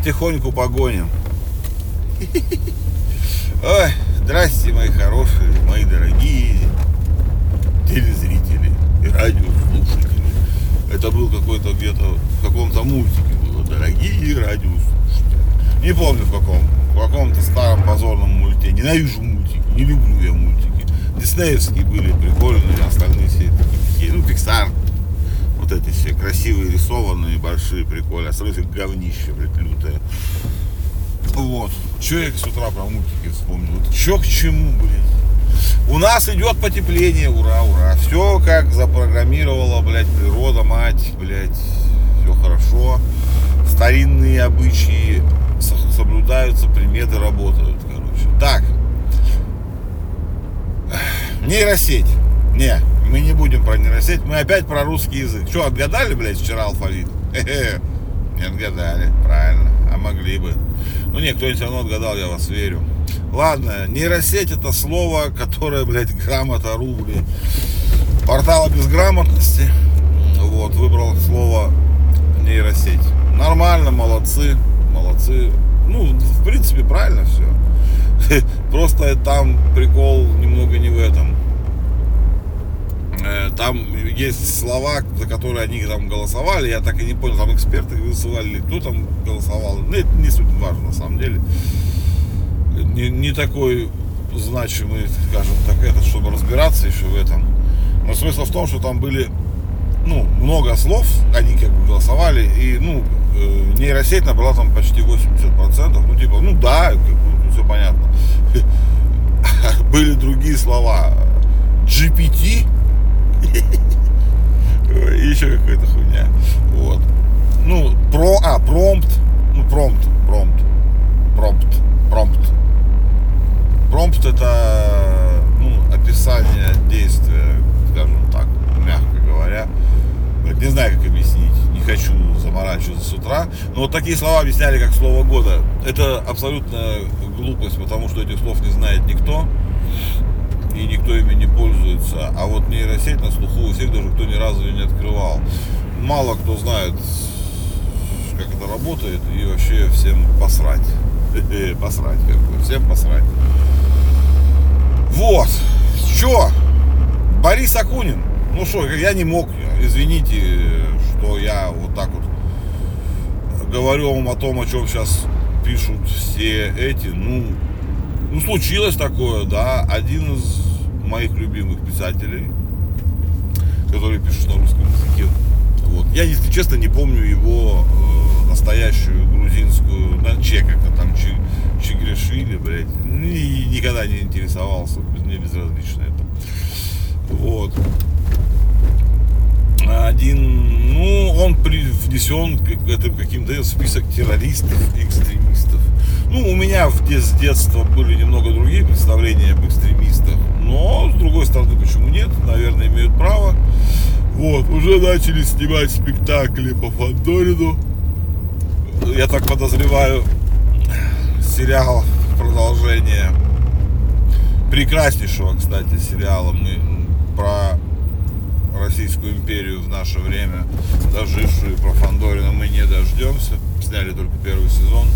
потихоньку погоним. Ой, здрасте, мои хорошие, мои дорогие телезрители и радиослушатели. Это был какой-то где-то в каком-то мультике было. Дорогие радиослушатели. Не помню в каком. В каком-то старом позорном мульте. Ненавижу мультики. Не люблю я мультики. Диснеевские были прикольные, остальные все такие. Ну, Пиксар. Вот эти все красивые, рисованные, большие, прикольные. Остальные все говнище, блядь, лютое. Вот. Че я с утра про мультики вспомнил? Вот че к чему, блядь? У нас идет потепление, ура, ура. Все как запрограммировала, блядь, природа, мать, блядь. Все хорошо. Старинные обычаи соблюдаются, приметы работают, короче. Так. Нейросеть. Не, мы не будем про нейросеть, мы опять про русский язык. Что, отгадали, блядь, вчера алфавит? Хе-хе. Не отгадали, правильно. А могли бы. Ну не, кто-нибудь равно отгадал, я вас верю. Ладно, нейросеть это слово, которое, блядь, грамота.ру, блядь. Портала безграмотности. Вот, выбрал слово нейросеть. Нормально, молодцы, молодцы. Ну, в принципе, правильно все. Просто там прикол немного не в этом. Э, там есть слова, за которые они там голосовали, я так и не понял, там эксперты высылали, кто там голосовал. Ну, это не суть важно на самом деле. Не, не такой значимый, скажем так, это, чтобы разбираться еще в этом. Но смысл в том, что там были ну, много слов, они как бы голосовали, и, ну, э, нейросеть набрала там почти 80%, ну, типа, ну, да, как бы, все понятно. Были другие слова. GPT, и еще какая-то хуйня. Вот. Ну, про, а, промпт, ну, промпт, промпт, промпт, промпт. Промпт это, ну, описание действия, скажем так, мягко говоря. Не знаю, как объяснить, не хочу заморачиваться с утра. Но вот такие слова объясняли как слово года. Это абсолютно глупость, потому что этих слов не знает никто не пользуется. А вот нейросеть на слуху у всех, даже кто ни разу ее не открывал. Мало кто знает, как это работает, и вообще всем посрать. Посрать, как бы, всем посрать. Вот, что? Борис Акунин. Ну что, я не мог, извините, что я вот так вот говорю вам о том, о чем сейчас пишут все эти, ну, ну, случилось такое, да. Один из моих любимых писателей, который пишет на русском языке. Вот. Я, если честно, не помню его э, настоящую грузинскую, на че как-то там чи, Чигрешвили, блядь. Ни, никогда не интересовался, мне безразлично это. Вот. Один, ну, он внесен к этим каким-то список террористов и экстремистов. Ну, у меня в с детства были немного другие представления об экстремистах, но, с другой стороны, почему нет, наверное, имеют право. Вот, уже начали снимать спектакли по Фандорину. Я так подозреваю, сериал продолжение прекраснейшего, кстати, сериала мы про Российскую империю в наше время, дожившую про Фандорина мы не дождемся. Сняли только первый сезон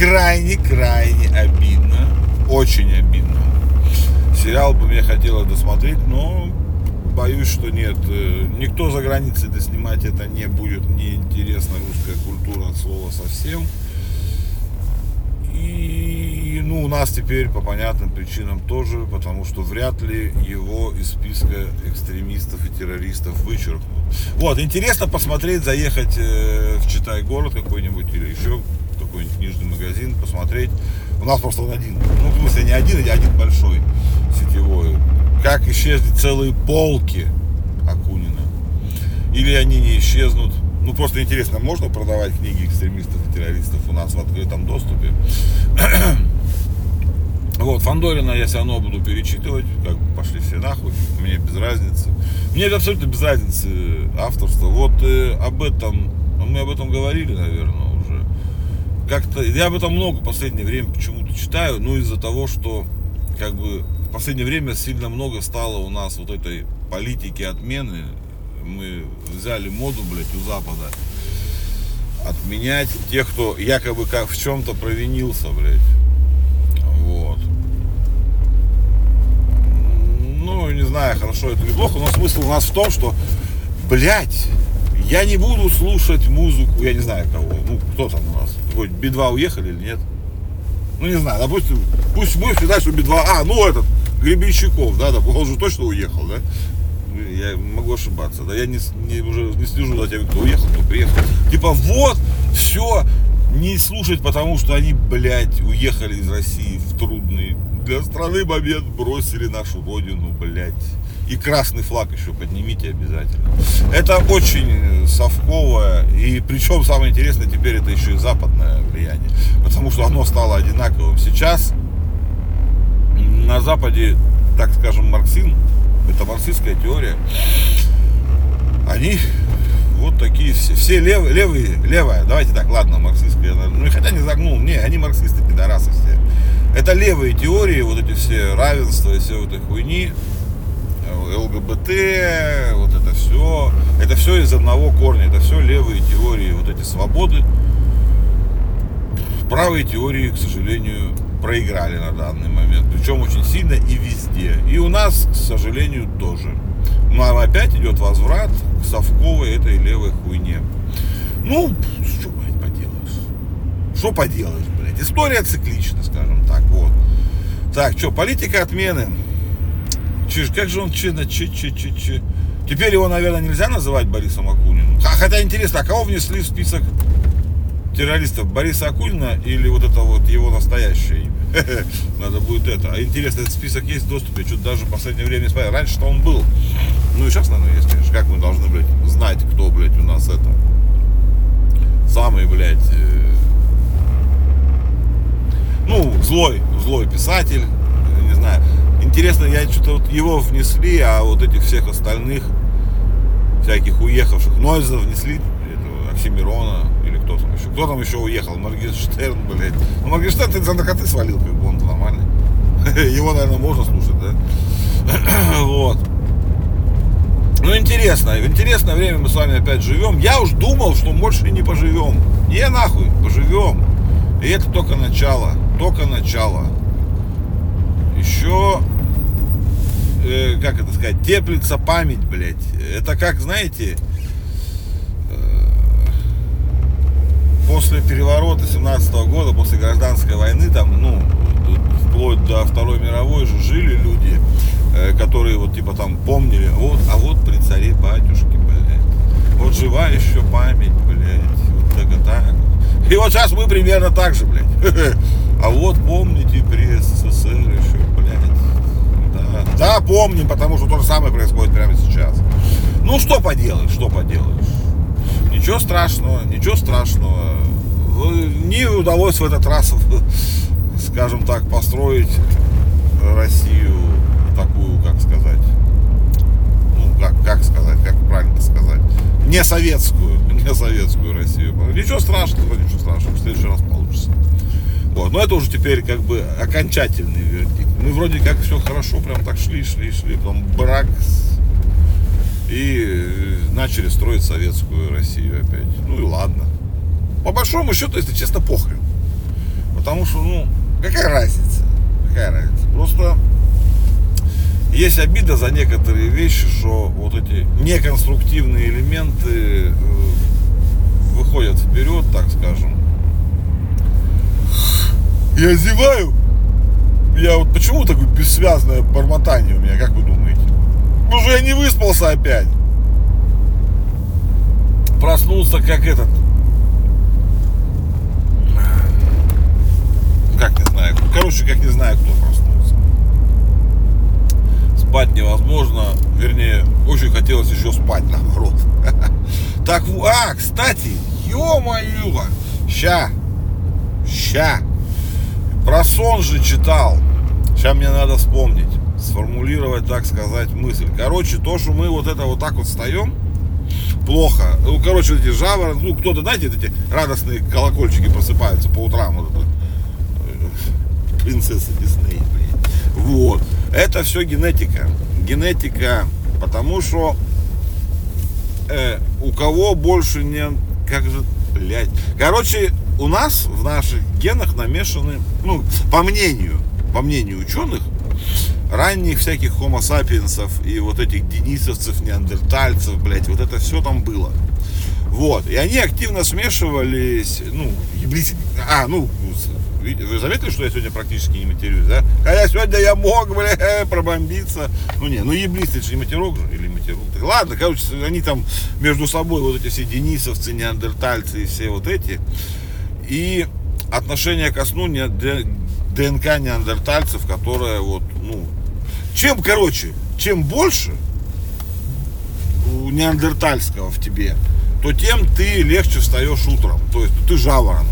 крайне-крайне обидно. Очень обидно. Сериал бы мне хотелось досмотреть, но боюсь, что нет. Э, никто за границей доснимать это не будет. Неинтересна русская культура от слова совсем. И ну, у нас теперь по понятным причинам тоже, потому что вряд ли его из списка экстремистов и террористов вычеркнут. Вот, интересно посмотреть, заехать э, в Читай город какой-нибудь или еще какой-нибудь книжный магазин, посмотреть. У нас просто он один. Ну, в смысле, не один, а один большой сетевой. Как исчезли целые полки Акунина. Или они не исчезнут. Ну, просто интересно, можно продавать книги экстремистов и террористов у нас в открытом доступе? Вот, Фандорина я все равно буду перечитывать, как пошли все нахуй, мне без разницы. Мне абсолютно без разницы авторство. Вот э, об этом, мы об этом говорили, наверное, как-то, я об этом много в последнее время почему-то читаю, ну из-за того, что как бы в последнее время сильно много стало у нас вот этой политики отмены. Мы взяли моду, блядь, у Запада отменять тех, кто якобы как в чем-то провинился, блядь. Вот. Ну, не знаю, хорошо это или плохо, но смысл у нас в том, что, блядь, я не буду слушать музыку, я не знаю кого, ну, кто там у нас, хоть Би-2 уехали или нет. Ну, не знаю, допустим, пусть мы считаем, что Би-2, а, ну, этот, Гребенщиков, да, да, он же точно уехал, да? Я могу ошибаться, да, я не, не, уже не слежу за тем, кто уехал, кто приехал. Типа, вот, все, не слушать, потому что они, блядь, уехали из России в трудный для страны момент, бросили нашу родину, блядь. И красный флаг еще поднимите обязательно. Это очень совковое, и причем самое интересное, теперь это еще и западное влияние, потому что оно стало одинаковым. Сейчас на Западе, так скажем, марксизм, это марксистская теория, они вот такие все, все левые, левые, левая, давайте так, ладно, марксистская, ну хотя не загнул, не, они марксисты, пидорасы все. Это левые теории, вот эти все равенства и все вот этой хуйни, ЛГБТ, вот это все, это все из одного корня, это все левые теории, вот эти свободы. Правые теории, к сожалению, проиграли на данный момент, причем очень сильно и везде. И у нас, к сожалению, тоже. Но опять идет возврат к совковой этой левой хуйне. Ну, что, блядь, поделаешь? Что поделаешь, блядь? История циклична, скажем так, вот. Так, что, политика отмены. Чиж, как же он че, че, че, че, че. Теперь его, наверное, нельзя называть Борисом Акуниным. Хотя интересно, а кого внесли в список террористов Бориса Акунина или вот это вот его настоящее имя. Надо будет это. А интересно, этот список есть в доступе. Что-то даже в последнее время не смотрел. Раньше-то он был. Ну и сейчас, наверное, есть, конечно. Как мы должны, блядь, знать, кто, блядь, у нас это. Самый, блядь, э... ну, злой, злой писатель. Интересно, я что-то вот его внесли, а вот этих всех остальных, всяких уехавших, Нойза внесли, этого, Оксимирона, кто там еще, кто там еще уехал, Моргенштерн, блядь. Ну, Моргенштерн ты за наркоты свалил, как бы он нормальный. Его, наверное, можно слушать, да? вот. Ну, интересно, в интересное время мы с вами опять живем. Я уж думал, что больше не поживем. Не нахуй, поживем. И это только начало, только начало. Еще, э, как это сказать, теплится память, блядь. Это как, знаете, после переворота 17 года, после гражданской войны, там, ну, вплоть до Второй мировой же жили люди, э, которые вот типа там помнили, вот, а вот при царе батюшке, блядь, вот жива еще память, блядь, вот так и так. И вот сейчас мы примерно так же, блядь. А вот помните блядь. Да, помним, потому что то же самое происходит прямо сейчас. Ну, что поделаешь, что поделаешь. Ничего страшного, ничего страшного. Не удалось в этот раз, скажем так, построить Россию такую, как сказать, ну, как, как сказать, как правильно сказать, не советскую, не советскую Россию. Ничего страшного, ничего страшного, в следующий раз получится. Вот. Но это уже теперь как бы окончательный вердикт. Мы вроде как все хорошо, прям так шли, шли, шли, потом брак и начали строить советскую Россию опять. Ну и ладно. По большому счету, если честно, похрен. Потому что, ну, какая разница? Какая разница? Просто есть обида за некоторые вещи, что вот эти неконструктивные элементы э, выходят вперед, так скажем. Я зеваю. Я вот почему такое бессвязное бормотание у меня, как вы думаете? Уже я не выспался опять. Проснулся как этот. Как не знаю. Короче, как не знаю, кто проснулся. Спать невозможно. Вернее, очень хотелось еще спать, наоборот. Так, а, кстати, ё-моё, ща, ща, про сон же читал. Сейчас мне надо вспомнить сформулировать, так сказать, мысль. Короче, то, что мы вот это вот так вот встаем, плохо. Ну, короче, вот эти жаворонки, ну, кто-то, знаете, эти радостные колокольчики просыпаются по утрам, вот это, принцесса Дисней. Вот. Это все генетика. Генетика, потому что э, у кого больше не... Как же, блядь. Короче, у нас в наших генах намешаны, ну, по мнению, по мнению ученых, ранних всяких homo sapiensов и вот этих денисовцев, неандертальцев, блядь, вот это все там было. Вот. И они активно смешивались, ну, еблись, а, ну, вы заметили, что я сегодня практически не матерюсь, да? Хотя сегодня я мог, бля, пробомбиться. Ну не, ну еблись, это же не матерок же, или матерок. Ладно, короче, они там между собой, вот эти все денисовцы, неандертальцы и все вот эти. И отношение ко сну ДНК неандертальцев, которая вот, ну, чем, короче, чем больше у неандертальского в тебе, то тем ты легче встаешь утром. То есть ты жаворонок.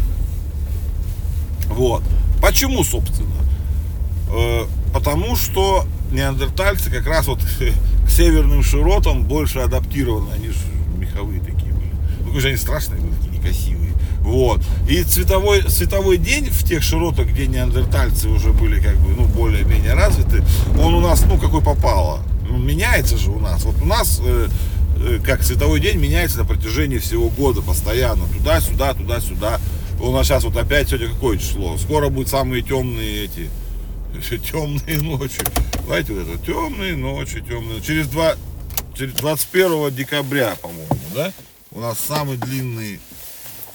Вот. Почему, собственно? Э, потому что неандертальцы как раз вот к северным широтам больше адаптированы. Они же меховые такие были. Ну, же они страшные были, такие некрасивые. Вот. И цветовой, цветовой день в тех широтах, где неандертальцы уже были как бы, ну, более-менее развиты, он у нас, ну, какой попало. Ну, меняется же у нас. Вот у нас э, э, как световой день меняется на протяжении всего года постоянно. Туда-сюда, туда-сюда. У нас сейчас вот опять сегодня какое число? Скоро будут самые темные эти темные ночи. Знаете, вот это темные ночи, темные. Через, два, через 21 декабря, по-моему, да? У нас самый длинный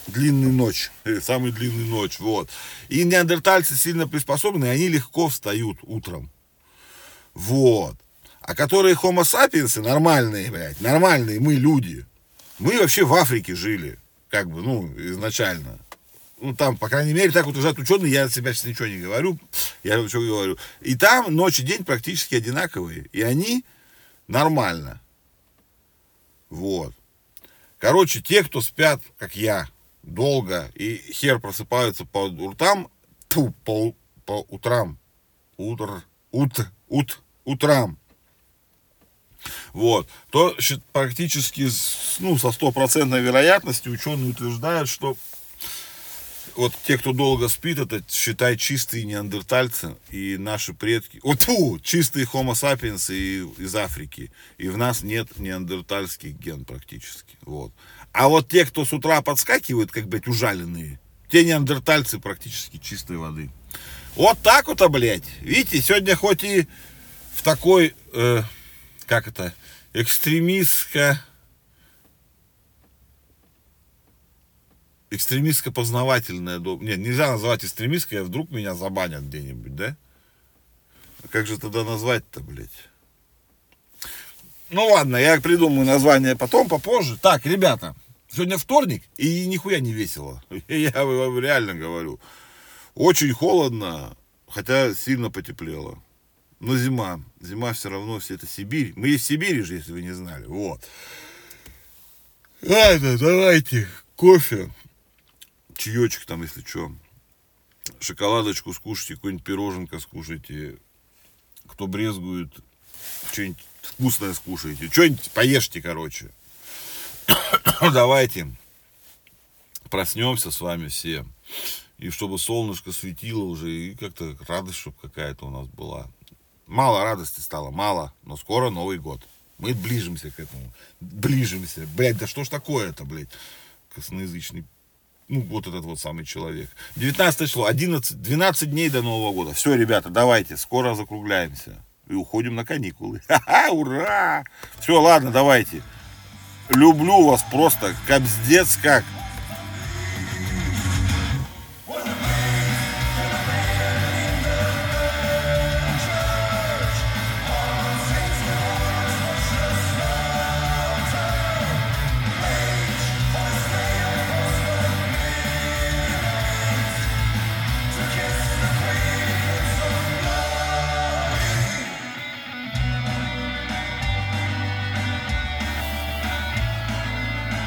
длинную ночь, э, самый длинный ночь, вот. И неандертальцы сильно приспособлены, они легко встают утром. Вот. А которые homo sapiens, нормальные, блядь, нормальные мы люди, мы вообще в Африке жили, как бы, ну, изначально. Ну, там, по крайней мере, так утверждают ученые, я от себя сейчас ничего не говорю, я что говорю. И там ночь и день практически одинаковые, и они нормально. Вот. Короче, те, кто спят, как я, долго, и хер просыпаются по утрам, тьфу, по, по утрам, утр, ут, ут, утрам, вот, то практически ну, со стопроцентной вероятностью ученые утверждают, что вот те, кто долго спит, это, считай, чистые неандертальцы и наши предки. Вот, фу, чистые homo sapiens из Африки. И в нас нет неандертальских ген практически. Вот. А вот те, кто с утра подскакивают, как, блядь, ужаленные, те неандертальцы практически чистой воды. Вот так вот, а, блядь. Видите, сегодня хоть и в такой, э, как это, экстремистско экстремистско-познавательная. Нет, нельзя называть экстремистской, а вдруг меня забанят где-нибудь, да? Как же тогда назвать-то, блядь? Ну ладно, я придумаю название потом, попозже. Так, ребята, сегодня вторник, и нихуя не весело. Я вам реально говорю. Очень холодно, хотя сильно потеплело. Но зима. Зима все равно, все это Сибирь. Мы из Сибири же, если вы не знали. Вот. Ладно, давайте кофе чаечек там, если что. Шоколадочку скушайте, какой-нибудь пироженка скушайте. Кто брезгует, что-нибудь вкусное скушайте. Что-нибудь поешьте, короче. Давайте проснемся с вами все. И чтобы солнышко светило уже, и как-то радость, чтобы какая-то у нас была. Мало радости стало, мало, но скоро Новый год. Мы ближимся к этому. Ближимся. Блять, да что ж такое-то, блядь, косноязычный ну, вот этот вот самый человек. 19 число, 11, 12 дней до Нового года. Все, ребята, давайте, скоро закругляемся. И уходим на каникулы. Ха-ха, ура! Все, ладно, давайте. Люблю вас просто, капздец как.